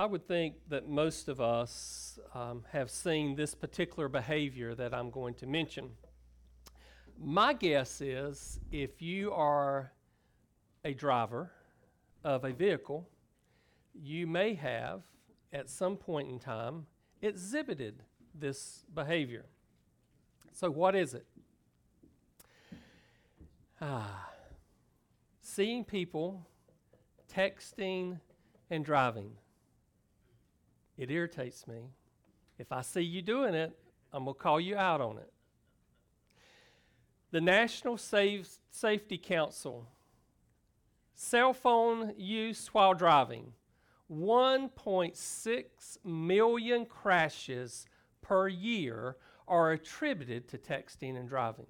I would think that most of us um, have seen this particular behavior that I'm going to mention. My guess is if you are a driver of a vehicle, you may have, at some point in time, exhibited this behavior. So, what is it? Ah, seeing people texting and driving. It irritates me. If I see you doing it, I'm going to call you out on it. The National Safe Safety Council, cell phone use while driving. 1.6 million crashes per year are attributed to texting and driving.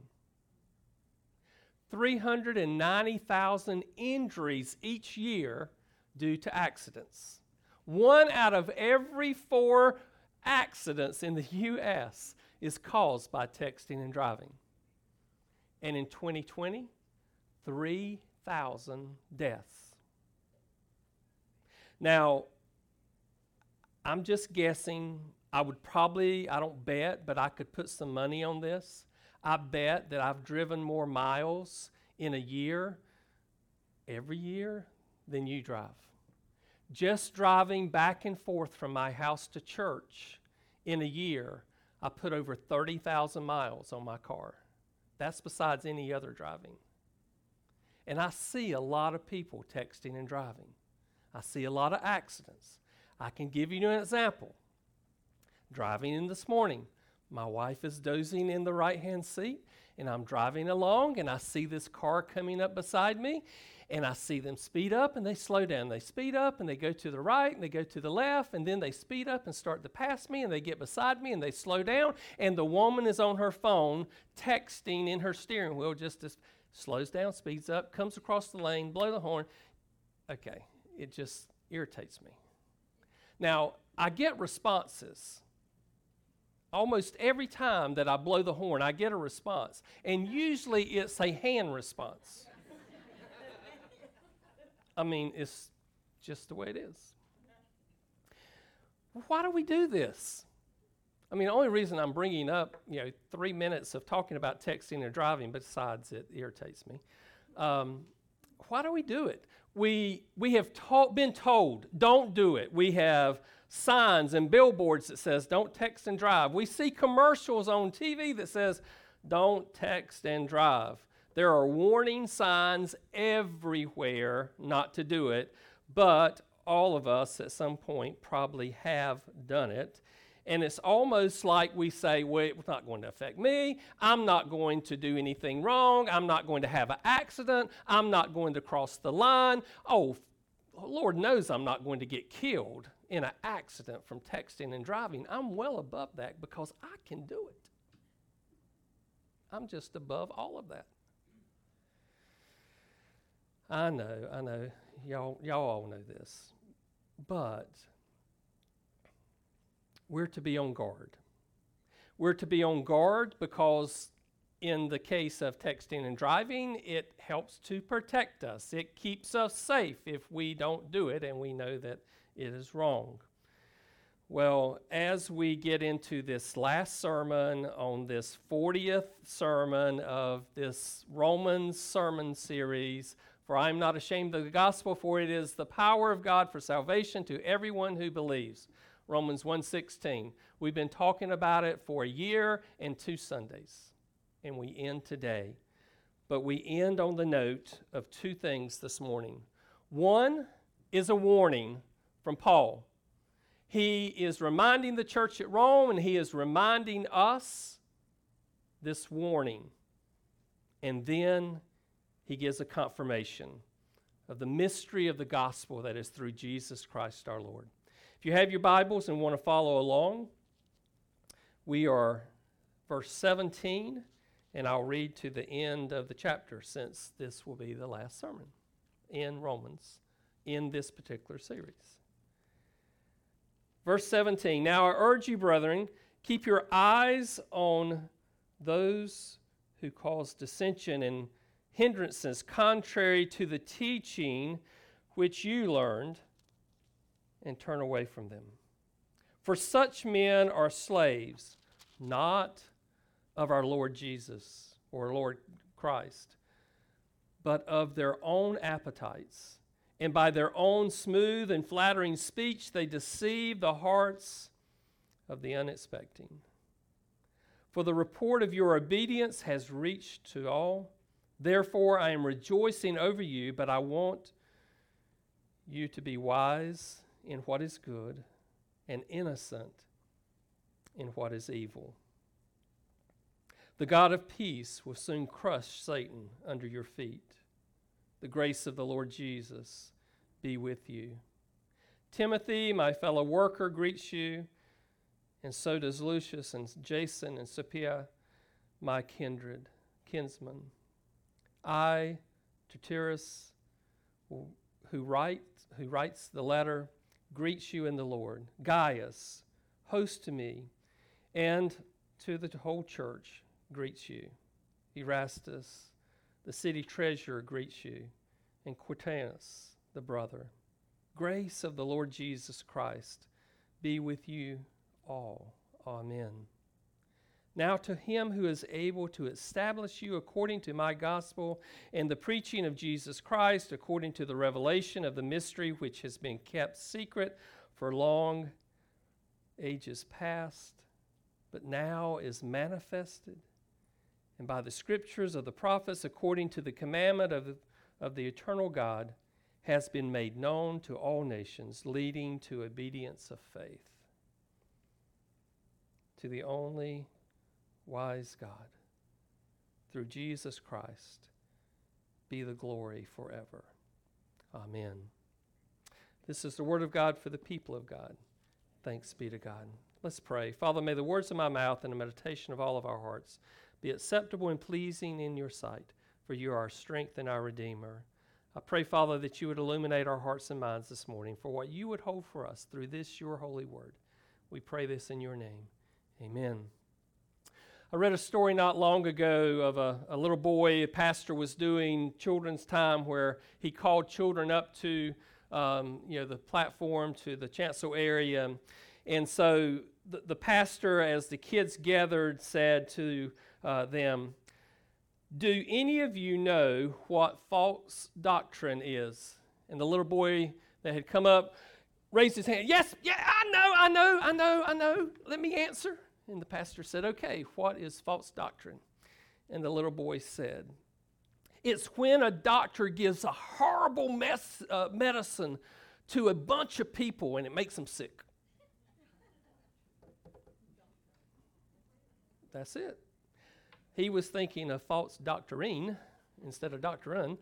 390,000 injuries each year due to accidents. One out of every four accidents in the U.S. is caused by texting and driving. And in 2020, 3,000 deaths. Now, I'm just guessing. I would probably, I don't bet, but I could put some money on this. I bet that I've driven more miles in a year, every year, than you drive. Just driving back and forth from my house to church in a year, I put over 30,000 miles on my car. That's besides any other driving. And I see a lot of people texting and driving. I see a lot of accidents. I can give you an example. Driving in this morning, my wife is dozing in the right hand seat, and I'm driving along, and I see this car coming up beside me, and I see them speed up and they slow down. They speed up and they go to the right and they go to the left, and then they speed up and start to pass me, and they get beside me and they slow down. And the woman is on her phone texting in her steering wheel, just as slows down, speeds up, comes across the lane, blow the horn. Okay, it just irritates me. Now, I get responses Almost every time that I blow the horn, I get a response. And usually it's a hand response. I mean, it's just the way it is. Why do we do this? I mean, the only reason I'm bringing up, you know, three minutes of talking about texting and driving, besides it irritates me. Um, why do we do it? We, we have ta- been told, don't do it. We have signs and billboards that says don't text and drive. We see commercials on TV that says don't text and drive. There are warning signs everywhere not to do it, but all of us at some point probably have done it. And it's almost like we say, well, it's not going to affect me. I'm not going to do anything wrong. I'm not going to have an accident. I'm not going to cross the line. Oh, Lord knows I'm not going to get killed in an accident from texting and driving. I'm well above that because I can do it. I'm just above all of that. I know, I know. Y'all, y'all all know this. But we're to be on guard. We're to be on guard because, in the case of texting and driving, it helps to protect us. It keeps us safe if we don't do it, and we know that it is wrong. Well, as we get into this last sermon on this 40th sermon of this Romans sermon series, for I am not ashamed of the gospel, for it is the power of God for salvation to everyone who believes. Romans 1:16. We've been talking about it for a year and two Sundays, and we end today. But we end on the note of two things this morning. One is a warning from Paul. He is reminding the church at Rome and he is reminding us this warning. And then he gives a confirmation of the mystery of the gospel that is through Jesus Christ our Lord. If you have your Bibles and want to follow along, we are verse 17, and I'll read to the end of the chapter since this will be the last sermon in Romans in this particular series. Verse 17 Now I urge you, brethren, keep your eyes on those who cause dissension and hindrances contrary to the teaching which you learned, and turn away from them. For such men are slaves, not of our Lord Jesus or Lord Christ, but of their own appetites. And by their own smooth and flattering speech, they deceive the hearts of the unexpecting. For the report of your obedience has reached to all. Therefore, I am rejoicing over you, but I want you to be wise in what is good and innocent in what is evil. The God of peace will soon crush Satan under your feet. The grace of the Lord Jesus be with you. Timothy, my fellow worker, greets you, and so does Lucius and Jason and Sophia, my kindred, kinsmen. I, Tertius, who, write, who writes the letter, greets you in the Lord. Gaius, host to me, and to the whole church, greets you. Erastus, the city treasurer, greets you, and Quirtanus, the brother. Grace of the Lord Jesus Christ be with you all. Amen. Now, to him who is able to establish you according to my gospel and the preaching of Jesus Christ, according to the revelation of the mystery which has been kept secret for long ages past, but now is manifested, and by the scriptures of the prophets, according to the commandment of the, of the eternal God, has been made known to all nations, leading to obedience of faith. To the only wise God, through Jesus Christ, be the glory forever. Amen. This is the word of God for the people of God. Thanks be to God. Let's pray. Father, may the words of my mouth and the meditation of all of our hearts be acceptable and pleasing in your sight, for you are our strength and our Redeemer. I pray, Father, that you would illuminate our hearts and minds this morning for what you would hold for us through this, your holy word. We pray this in your name. Amen. I read a story not long ago of a, a little boy, a pastor was doing children's time where he called children up to um, you know, the platform, to the chancel area. And so the, the pastor, as the kids gathered, said to uh, them, Do any of you know what false doctrine is? And the little boy that had come up raised his hand. Yes, yeah, I know, I know, I know, I know. Let me answer. And the pastor said, Okay, what is false doctrine? And the little boy said, It's when a doctor gives a horrible mess, uh, medicine to a bunch of people and it makes them sick. That's it. He was thinking of false doctrine instead of doctrine,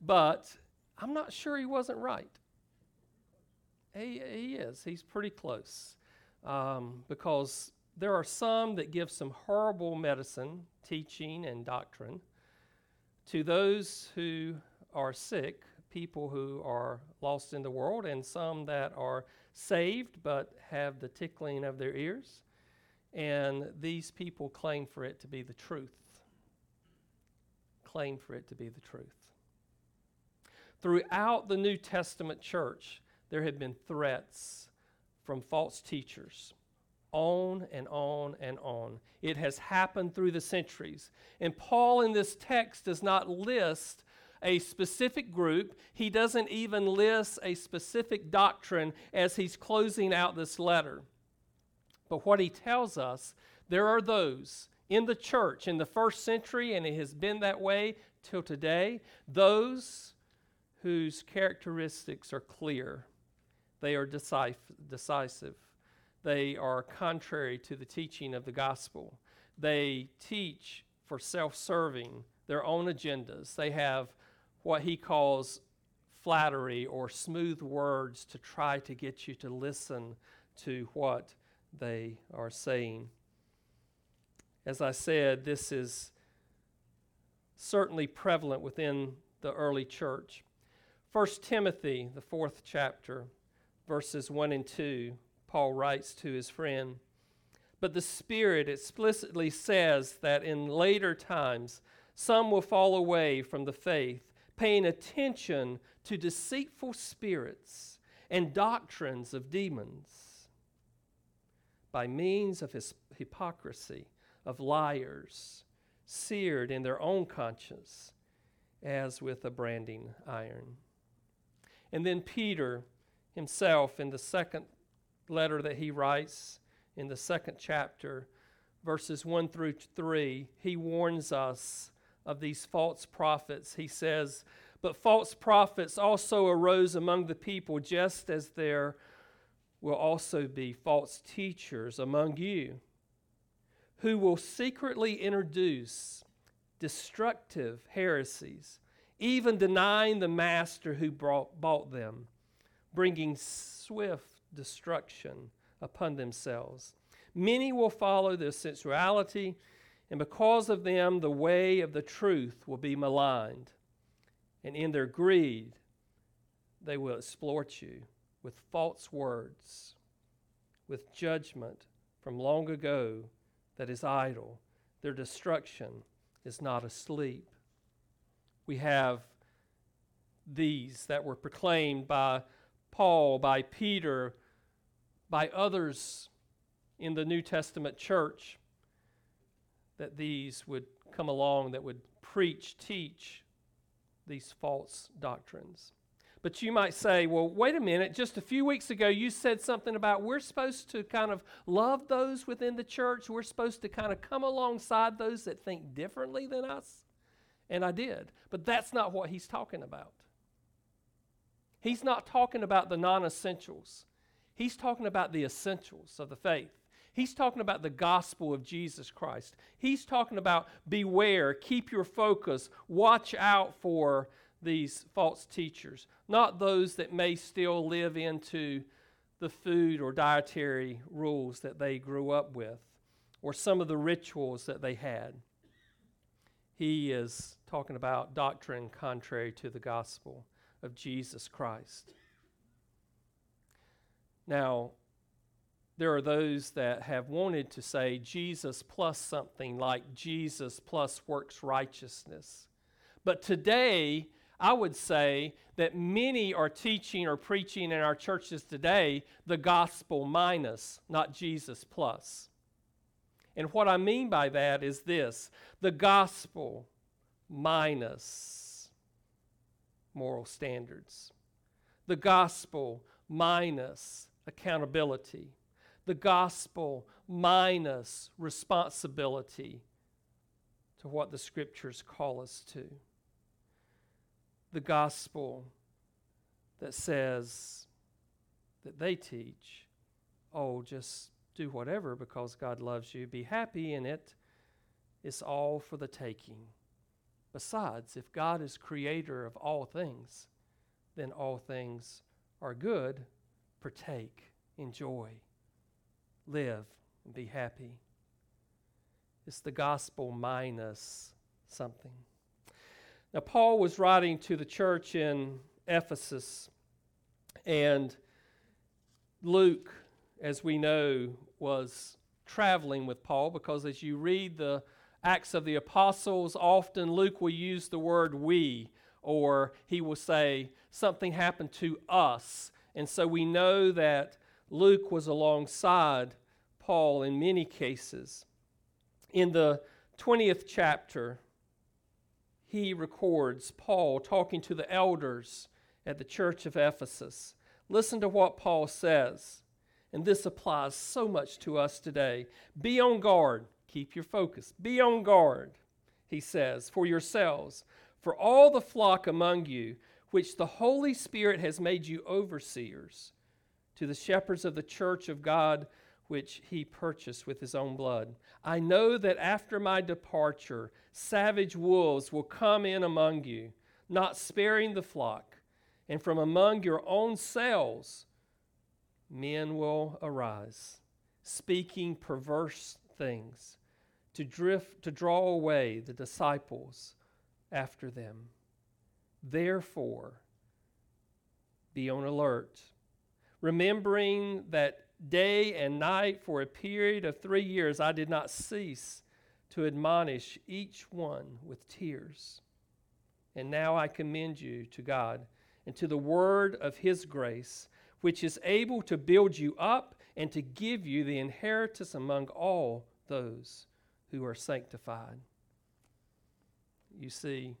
but I'm not sure he wasn't right. He, he is. He's pretty close. Um, because there are some that give some horrible medicine, teaching, and doctrine to those who are sick, people who are lost in the world, and some that are saved but have the tickling of their ears. And these people claim for it to be the truth. Claim for it to be the truth. Throughout the New Testament church, there have been threats from false teachers on and on and on. It has happened through the centuries. And Paul in this text does not list a specific group, he doesn't even list a specific doctrine as he's closing out this letter. But what he tells us, there are those in the church in the first century, and it has been that way till today, those whose characteristics are clear. They are decisive. They are contrary to the teaching of the gospel. They teach for self serving, their own agendas. They have what he calls flattery or smooth words to try to get you to listen to what they are saying. As I said, this is certainly prevalent within the early church. 1 Timothy, the fourth chapter, verses 1 and 2 Paul writes to his friend. But the Spirit explicitly says that in later times, some will fall away from the faith, paying attention to deceitful spirits and doctrines of demons by means of his hypocrisy of liars, seared in their own conscience as with a branding iron. And then Peter himself, in the second letter that he writes, in the second chapter, verses 1 through 3, he warns us of these false prophets. He says, But false prophets also arose among the people, just as there will also be false teachers among you, who will secretly introduce destructive heresies, even denying the master who brought, bought them, bringing swift destruction upon themselves. Many will follow their sensuality, and because of them, the way of the truth will be maligned. And in their greed, they will exploit you with false words, with judgment from long ago that is idle. Their destruction is not asleep. We have these that were proclaimed by Paul, by Peter, by others in the New Testament church, that these would come along that would preach, teach these false doctrines. But you might say, well, wait a minute, just a few weeks ago you said something about we're supposed to kind of love those within the church. We're supposed to kind of come alongside those that think differently than us. And I did. But that's not what he's talking about. He's not talking about the non essentials, he's talking about the essentials of the faith. He's talking about the gospel of Jesus Christ. He's talking about beware, keep your focus, watch out for these false teachers, not those that may still live into the food or dietary rules that they grew up with or some of the rituals that they had. He is talking about doctrine contrary to the gospel of Jesus Christ. Now, there are those that have wanted to say Jesus plus something like Jesus plus works righteousness. But today, I would say that many are teaching or preaching in our churches today the gospel minus, not Jesus plus. And what I mean by that is this the gospel minus moral standards, the gospel minus accountability, the gospel minus responsibility to what the scriptures call us to the gospel that says that they teach, oh, just do whatever because God loves you, be happy in it. It's all for the taking. Besides, if God is creator of all things, then all things are good. Partake, enjoy, live, and be happy. It's the gospel minus something. Now, Paul was writing to the church in Ephesus, and Luke, as we know, was traveling with Paul because as you read the Acts of the Apostles, often Luke will use the word we, or he will say, something happened to us. And so we know that Luke was alongside Paul in many cases. In the 20th chapter, he records Paul talking to the elders at the church of Ephesus. Listen to what Paul says, and this applies so much to us today. Be on guard, keep your focus. Be on guard, he says, for yourselves, for all the flock among you, which the Holy Spirit has made you overseers, to the shepherds of the church of God which he purchased with his own blood. I know that after my departure, savage wolves will come in among you, not sparing the flock, and from among your own selves men will arise, speaking perverse things, to drift to draw away the disciples after them. Therefore, be on alert, remembering that Day and night for a period of three years, I did not cease to admonish each one with tears. And now I commend you to God and to the word of his grace, which is able to build you up and to give you the inheritance among all those who are sanctified. You see,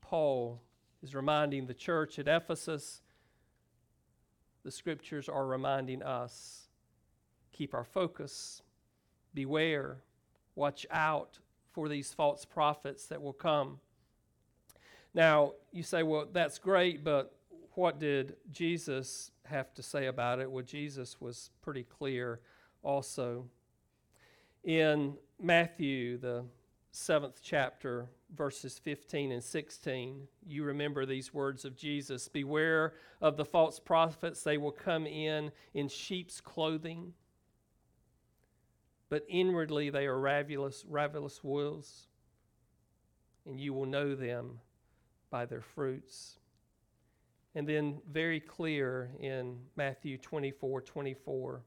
Paul is reminding the church at Ephesus, the scriptures are reminding us keep our focus, beware, watch out for these false prophets that will come. Now, you say, well, that's great, but what did Jesus have to say about it? Well, Jesus was pretty clear also. In Matthew, the seventh chapter, verses 15 and 16, you remember these words of Jesus Beware of the false prophets, they will come in in sheep's clothing, but inwardly they are ravenous, ravenous wolves, and you will know them by their fruits. And then, very clear in Matthew 24 24,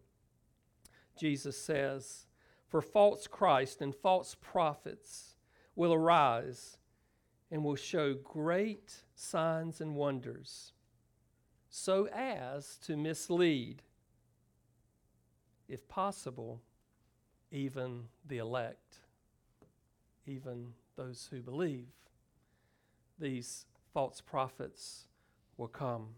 Jesus says, For false Christ and false prophets will arise and will show great signs and wonders, so as to mislead, if possible, even the elect, even those who believe. These false prophets will come.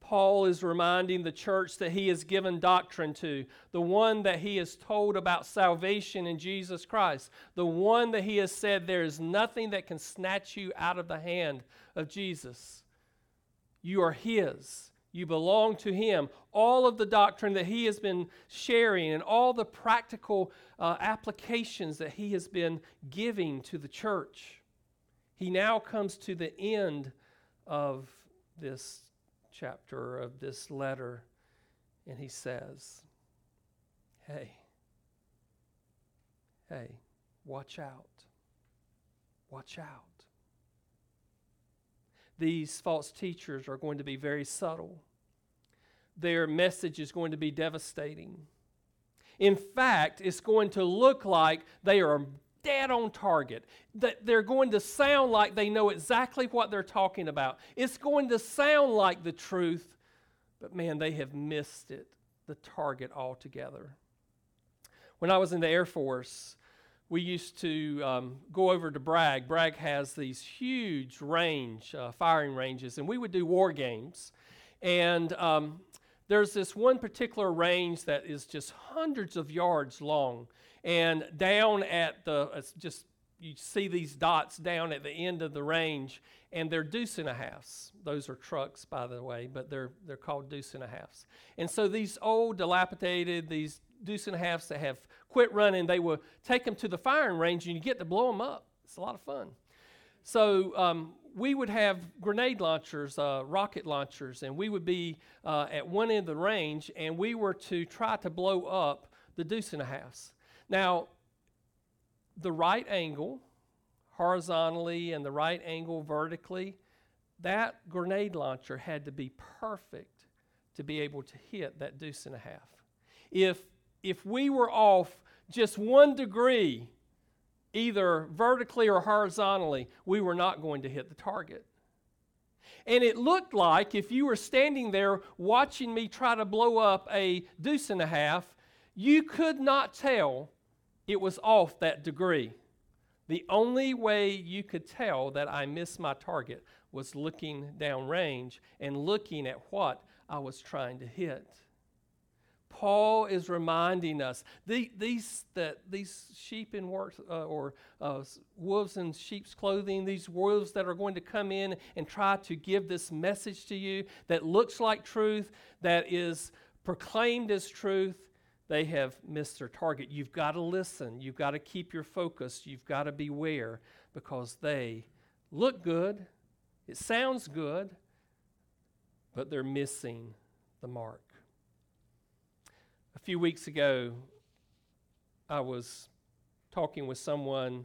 Paul is reminding the church that he has given doctrine to, the one that he has told about salvation in Jesus Christ, the one that he has said there is nothing that can snatch you out of the hand of Jesus. You are his. You belong to him. All of the doctrine that he has been sharing and all the practical uh, applications that he has been giving to the church. He now comes to the end of this chapter of this letter, and he says, Hey, hey, watch out. Watch out. These false teachers are going to be very subtle. Their message is going to be devastating. In fact, it's going to look like they are dead on target. That they're going to sound like they know exactly what they're talking about. It's going to sound like the truth, but man, they have missed it, the target altogether. When I was in the Air Force, we used to um, go over to Bragg. Bragg has these huge range, uh, firing ranges, and we would do war games. And um, there's this one particular range that is just hundreds of yards long. And down at the, just, you see these dots down at the end of the range, and they're deuce and a halfs. Those are trucks, by the way, but they're, they're called deuce and a halfs. And so these old, dilapidated, these deuce and a halfs that have quit running, they will take them to the firing range, and you get to blow them up. It's a lot of fun. So um, we would have grenade launchers, uh, rocket launchers, and we would be uh, at one end of the range, and we were to try to blow up the deuce and a halfs. Now, the right angle horizontally and the right angle vertically, that grenade launcher had to be perfect to be able to hit that deuce and a half. If, if we were off just one degree, either vertically or horizontally, we were not going to hit the target. And it looked like if you were standing there watching me try to blow up a deuce and a half, you could not tell it was off that degree. The only way you could tell that I missed my target was looking downrange and looking at what I was trying to hit. Paul is reminding us the, these, that these sheep in uh, or uh, wolves in sheep's clothing, these wolves that are going to come in and try to give this message to you that looks like truth, that is proclaimed as truth, they have missed their target. You've got to listen. You've got to keep your focus. You've got to beware because they look good, it sounds good, but they're missing the mark. A few weeks ago, I was talking with someone,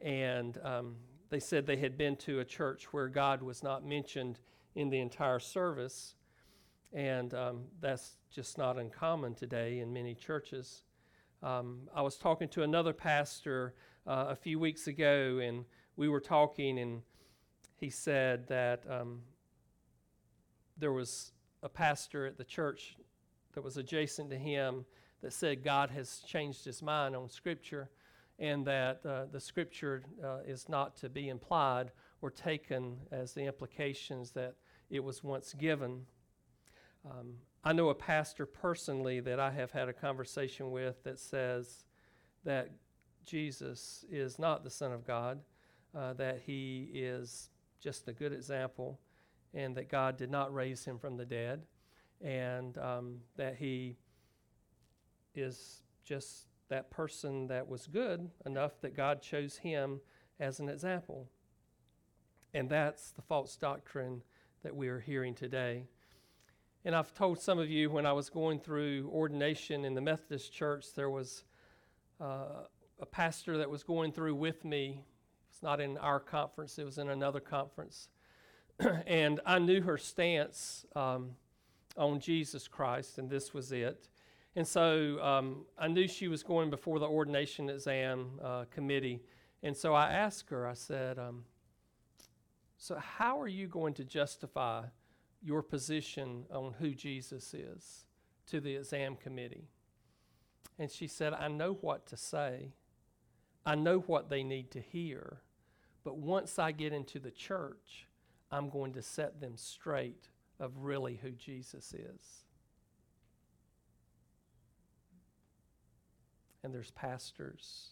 and um, they said they had been to a church where God was not mentioned in the entire service. And um, that's just not uncommon today in many churches. Um, I was talking to another pastor uh, a few weeks ago, and we were talking, and he said that um, there was a pastor at the church that was adjacent to him that said God has changed his mind on Scripture and that uh, the Scripture uh, is not to be implied or taken as the implications that it was once given. Um, I know a pastor personally that I have had a conversation with that says that Jesus is not the Son of God, uh, that he is just a good example, and that God did not raise him from the dead, and um, that he is just that person that was good enough that God chose him as an example. And that's the false doctrine that we are hearing today. And I've told some of you when I was going through ordination in the Methodist church, there was uh, a pastor that was going through with me. It's not in our conference, it was in another conference. and I knew her stance um, on Jesus Christ, and this was it. And so um, I knew she was going before the ordination exam uh, committee. And so I asked her, I said, um, So, how are you going to justify your position on who Jesus is to the exam committee? And she said, I know what to say, I know what they need to hear. But once I get into the church, I'm going to set them straight of really who Jesus is. And there's pastors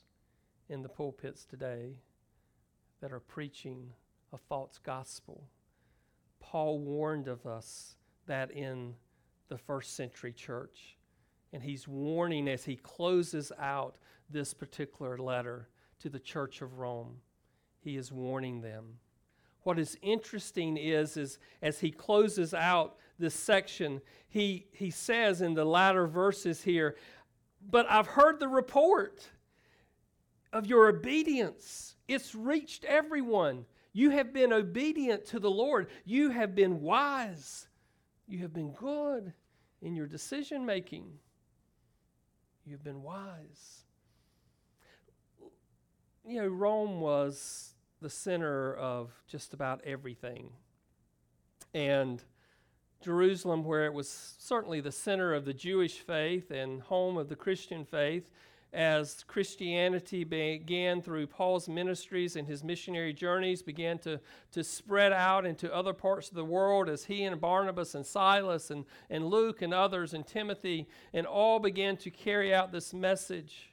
in the pulpits today that are preaching a false gospel. Paul warned of us that in the first century church. And he's warning as he closes out this particular letter to the church of Rome. He is warning them. What is interesting is, is as he closes out this section, he, he says in the latter verses here, But I've heard the report of your obedience. It's reached everyone. You have been obedient to the Lord. You have been wise. You have been good in your decision making. You've been wise. You know, Rome was the center of just about everything. And Jerusalem, where it was certainly the center of the Jewish faith and home of the Christian faith, as Christianity began through Paul's ministries and his missionary journeys, began to, to spread out into other parts of the world as he and Barnabas and Silas and, and Luke and others and Timothy and all began to carry out this message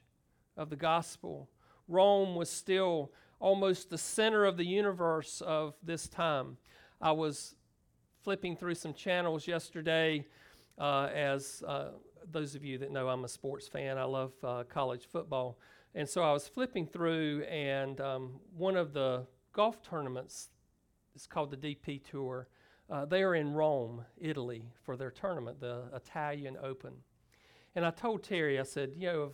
of the gospel. Rome was still almost the center of the universe of this time. I was flipping through some channels yesterday uh, as. Uh, those of you that know I'm a sports fan, I love uh, college football. And so I was flipping through, and um, one of the golf tournaments is called the DP Tour. Uh, they are in Rome, Italy, for their tournament, the Italian Open. And I told Terry, I said, you know, of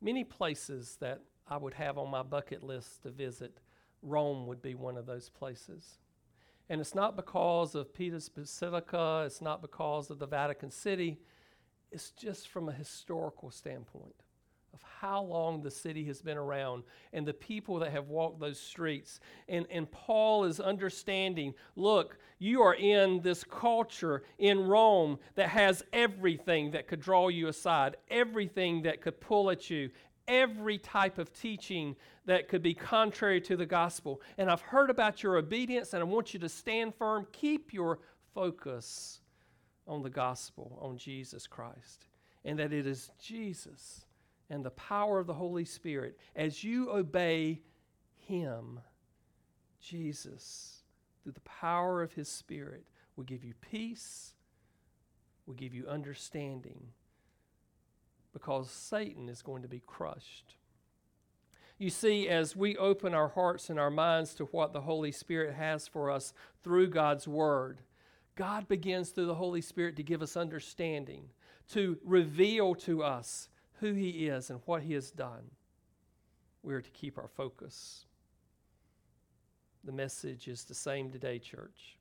many places that I would have on my bucket list to visit, Rome would be one of those places. And it's not because of Peter's Basilica, it's not because of the Vatican City it's just from a historical standpoint of how long the city has been around and the people that have walked those streets. And, and Paul is understanding look, you are in this culture in Rome that has everything that could draw you aside, everything that could pull at you, every type of teaching that could be contrary to the gospel. And I've heard about your obedience, and I want you to stand firm. Keep your focus on the gospel, on Jesus Christ, and that it is Jesus and the power of the Holy Spirit as you obey Him, Jesus, through the power of His Spirit, will give you peace, will give you understanding, because Satan is going to be crushed. You see, as we open our hearts and our minds to what the Holy Spirit has for us through God's Word, God begins through the Holy Spirit to give us understanding, to reveal to us who He is and what He has done. We are to keep our focus. The message is the same today, church.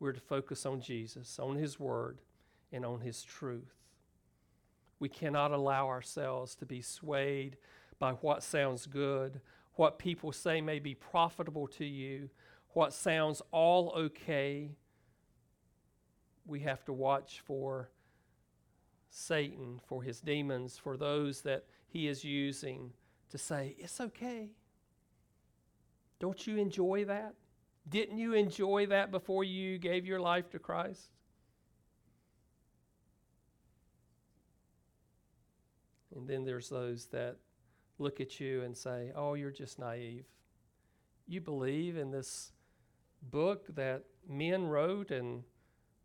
We're to focus on Jesus, on His Word, and on His truth. We cannot allow ourselves to be swayed by what sounds good, what people say may be profitable to you, what sounds all okay we have to watch for Satan, for his demons, for those that he is using to say, It's okay. Don't you enjoy that? Didn't you enjoy that before you gave your life to Christ? And then there's those that look at you and say, Oh, you're just naive. You believe in this book that men wrote and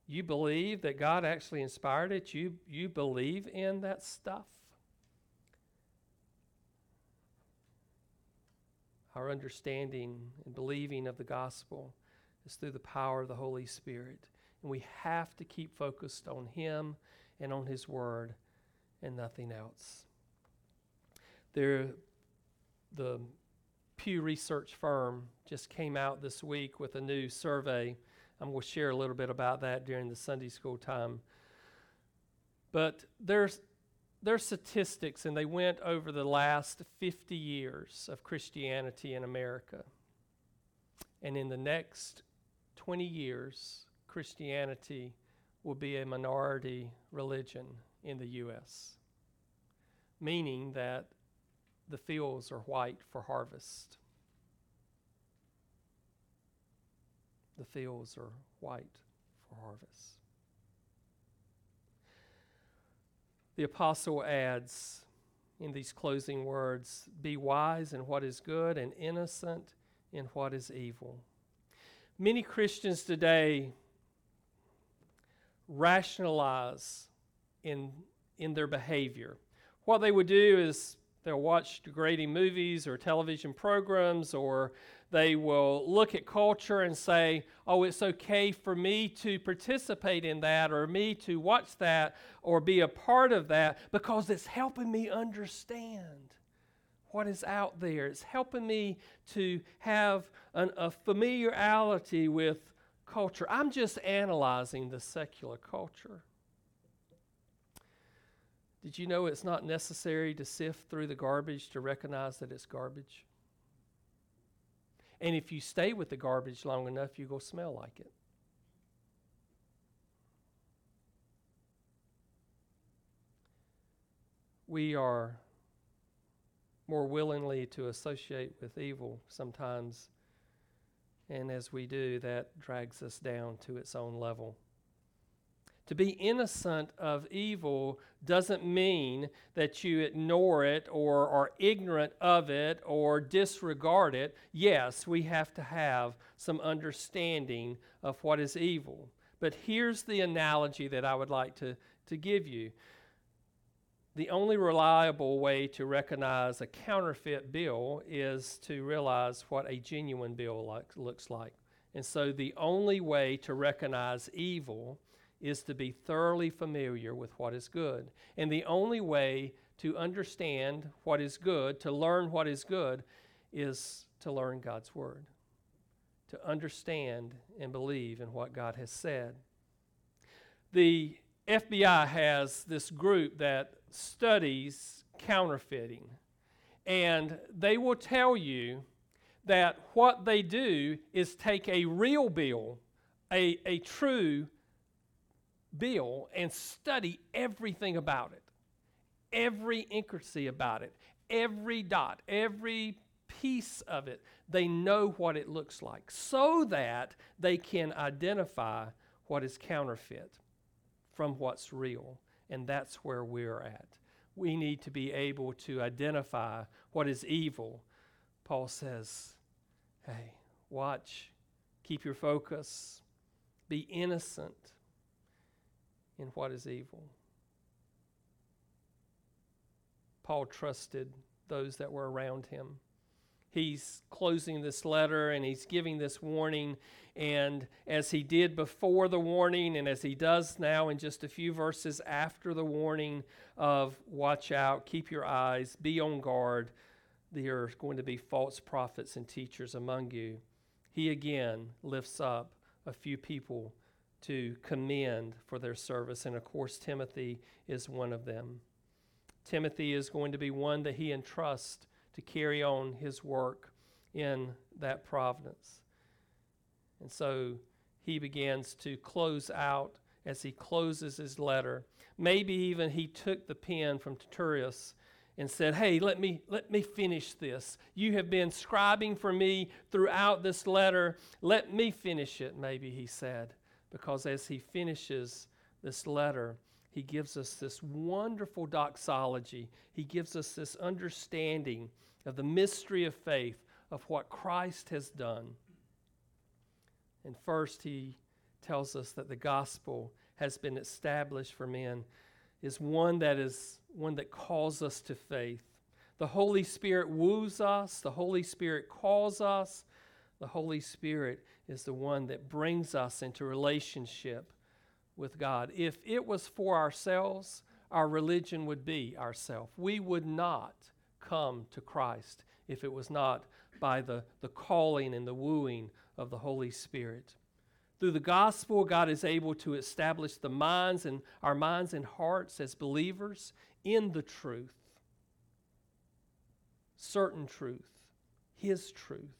you believe that God actually inspired it. You, you believe in that stuff. Our understanding and believing of the gospel is through the power of the Holy Spirit. And we have to keep focused on Him and on His Word and nothing else. There, the Pew Research firm just came out this week with a new survey. I'm going to share a little bit about that during the Sunday school time. But there's their statistics, and they went over the last 50 years of Christianity in America. And in the next 20 years, Christianity will be a minority religion in the U.S., meaning that the fields are white for harvest. The fields are white for harvest. The apostle adds in these closing words Be wise in what is good and innocent in what is evil. Many Christians today rationalize in, in their behavior. What they would do is they'll watch degrading movies or television programs or they will look at culture and say, oh, it's okay for me to participate in that or me to watch that or be a part of that because it's helping me understand what is out there. It's helping me to have an, a familiarity with culture. I'm just analyzing the secular culture. Did you know it's not necessary to sift through the garbage to recognize that it's garbage? And if you stay with the garbage long enough, you go smell like it. We are more willingly to associate with evil sometimes, and as we do, that drags us down to its own level. To be innocent of evil doesn't mean that you ignore it or are ignorant of it or disregard it. Yes, we have to have some understanding of what is evil. But here's the analogy that I would like to, to give you. The only reliable way to recognize a counterfeit bill is to realize what a genuine bill like, looks like. And so the only way to recognize evil is to be thoroughly familiar with what is good. And the only way to understand what is good, to learn what is good, is to learn God's Word, to understand and believe in what God has said. The FBI has this group that studies counterfeiting, and they will tell you that what they do is take a real bill, a, a true bill and study everything about it, every intricacy about it, every dot, every piece of it. They know what it looks like so that they can identify what is counterfeit from what's real. And that's where we're at. We need to be able to identify what is evil. Paul says, hey, watch, keep your focus, be innocent in what is evil. Paul trusted those that were around him. He's closing this letter and he's giving this warning. And as he did before the warning, and as he does now in just a few verses after the warning of watch out, keep your eyes, be on guard, there are going to be false prophets and teachers among you. He again lifts up a few people to commend for their service. And of course, Timothy is one of them. Timothy is going to be one that he entrusts to carry on his work in that providence. And so he begins to close out as he closes his letter. Maybe even he took the pen from Tertullus and said, "Hey, let me let me finish this. You have been scribing for me throughout this letter. Let me finish it." Maybe he said, because as he finishes this letter, he gives us this wonderful doxology. He gives us this understanding of the mystery of faith of what Christ has done. And first, he tells us that the gospel has been established for men is one that is one that calls us to faith. The Holy Spirit woos us, the Holy Spirit calls us. The Holy Spirit is the one that brings us into relationship with God. If it was for ourselves, our religion would be ourself. We would not come to Christ if it was not by the, the calling and the wooing of the Holy Spirit. Through the gospel, God is able to establish the minds and our minds and hearts as believers in the truth. Certain truth, His truth.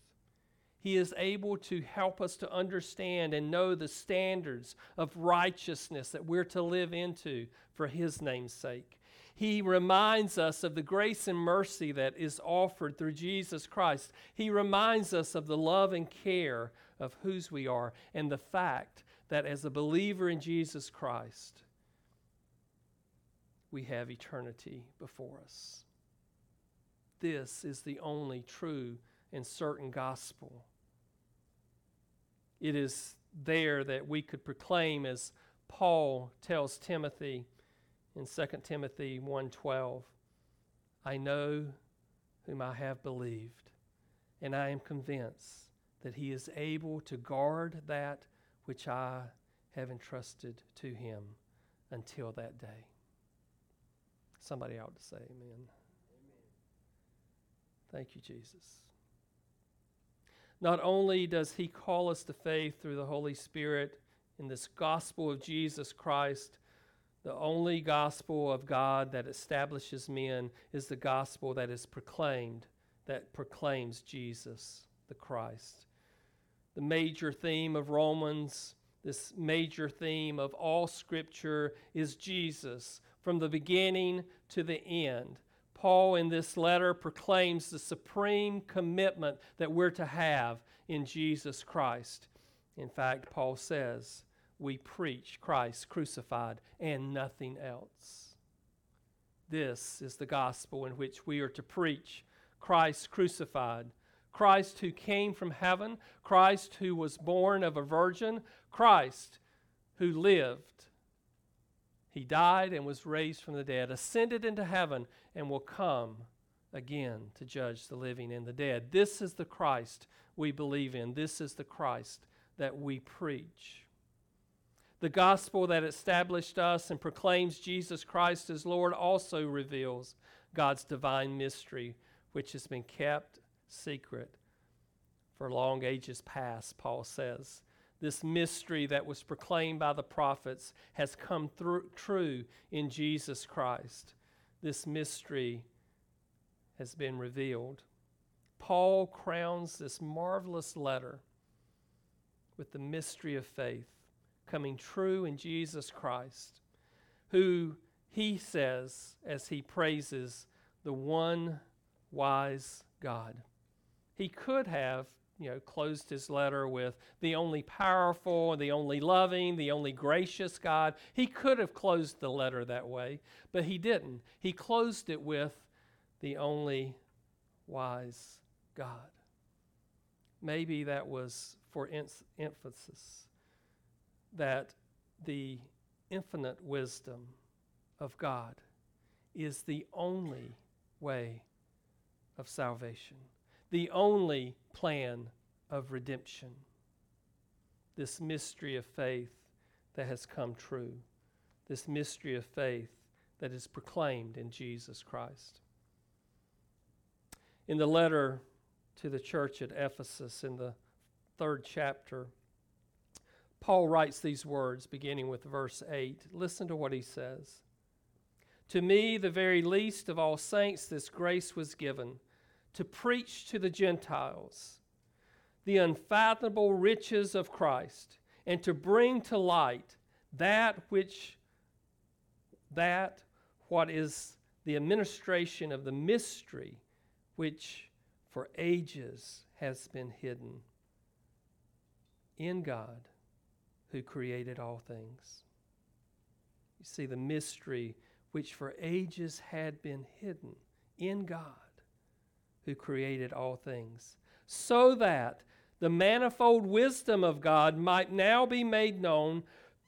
He is able to help us to understand and know the standards of righteousness that we're to live into for His name's sake. He reminds us of the grace and mercy that is offered through Jesus Christ. He reminds us of the love and care of whose we are and the fact that as a believer in Jesus Christ, we have eternity before us. This is the only true and certain gospel. It is there that we could proclaim as Paul tells Timothy in 2 Timothy 1:12, I know whom I have believed, and I am convinced that he is able to guard that which I have entrusted to him until that day. Somebody ought to say amen. amen. Thank you, Jesus. Not only does he call us to faith through the Holy Spirit in this gospel of Jesus Christ, the only gospel of God that establishes men is the gospel that is proclaimed, that proclaims Jesus, the Christ the major theme of Romans, this major theme of all Scripture is Jesus from the beginning to the end. Paul, in this letter, proclaims the supreme commitment that we're to have in Jesus Christ. In fact, Paul says, We preach Christ crucified and nothing else. This is the gospel in which we are to preach Christ crucified Christ who came from heaven, Christ who was born of a virgin, Christ who lived. He died and was raised from the dead, ascended into heaven, and will come again to judge the living and the dead. This is the Christ we believe in. This is the Christ that we preach. The gospel that established us and proclaims Jesus Christ as Lord also reveals God's divine mystery, which has been kept secret for long ages past, Paul says. This mystery that was proclaimed by the prophets has come through, true in Jesus Christ. This mystery has been revealed. Paul crowns this marvelous letter with the mystery of faith coming true in Jesus Christ, who he says, as he praises the one wise God. He could have, you know, closed his letter with the only powerful, the only loving, the only gracious God. He could have closed the letter that way, but he didn't. He closed it with the only wise God. Maybe that was for emphasis that the infinite wisdom of God is the only way of salvation the only plan of redemption. This mystery of faith that has come true, this mystery of faith that is proclaimed in Jesus Christ. In the letter to the church at Ephesus, in the third chapter, Paul writes these words beginning with verse 8. Listen to what he says. To me, the very least of all saints, this grace was given to preach to the Gentiles the unfathomable riches of Christ and to bring to light that which that what is the administration of the mystery which for ages has been hidden in God who created all things. You see, the mystery which for ages had been hidden in God who created all things, so that the manifold wisdom of God might now be made known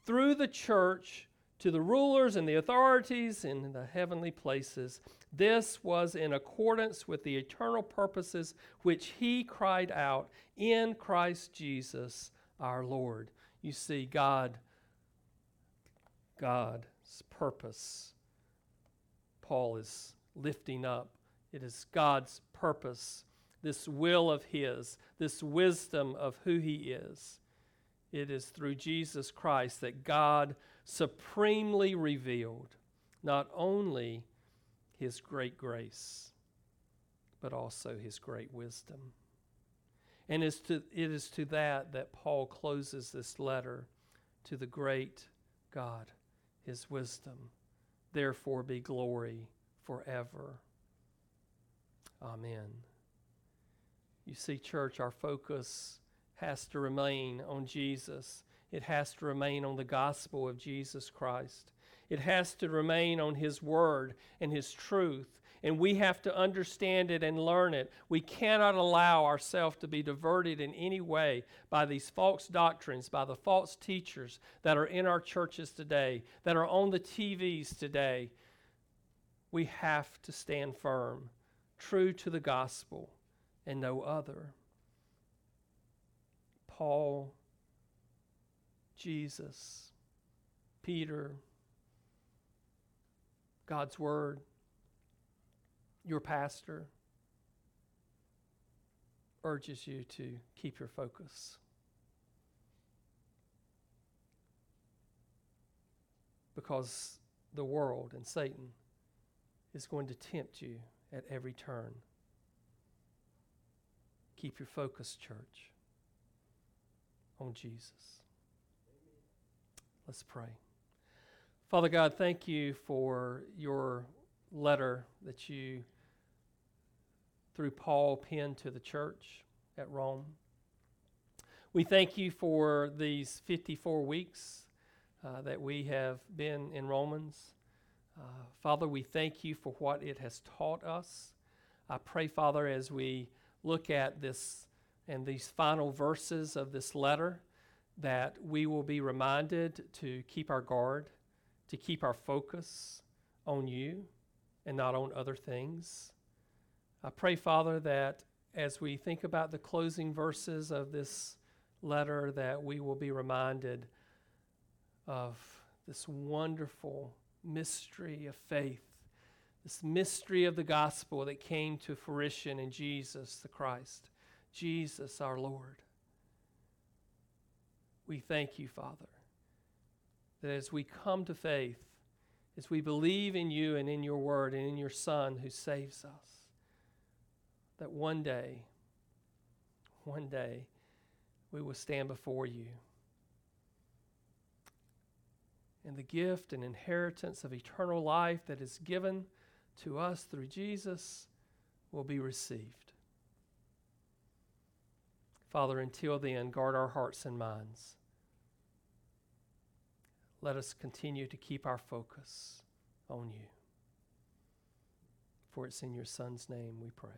through the church to the rulers and the authorities in the heavenly places. This was in accordance with the eternal purposes which he cried out in Christ Jesus our Lord. You see, God, God's purpose, Paul is lifting up. It is God's purpose, this will of His, this wisdom of who He is. It is through Jesus Christ that God supremely revealed not only his great grace, but also his great wisdom. And it's to, it is to that that Paul closes this letter to the great God, his wisdom. Therefore be glory forever. Amen. You see, church, our focus has to remain on Jesus it has to remain on the gospel of Jesus Christ. It has to remain on His Word and His truth. And we have to understand it and learn it. We cannot allow ourselves to be diverted in any way by these false doctrines, by the false teachers that are in our churches today, that are on the TVs today. We have to stand firm, true to the gospel, and no other. Paul Jesus, Peter, God's Word, your pastor urges you to keep your focus. Because the world and Satan is going to tempt you at every turn. Keep your focus, church, on Jesus. Let's pray. Father God, thank you for your letter that you, through Paul, penned to the church at Rome. We thank you for these 54 weeks uh, that we have been in Romans. Uh, Father, we thank you for what it has taught us. I pray, Father, as we look at this and these final verses of this letter, that we will be reminded to keep our guard, to keep our focus on you and not on other things. I pray, Father, that as we think about the closing verses of this letter, that we will be reminded of this wonderful mystery of faith, this mystery of the gospel that came to fruition in Jesus the Christ, Jesus our Lord. We thank you, Father, that as we come to faith, as we believe in you and in your word and in your Son who saves us, that one day, one day, we will stand before you. And the gift and inheritance of eternal life that is given to us through Jesus will be received. Father, until then, guard our hearts and minds let us continue to keep our focus on you. For it's in your Son's name we pray.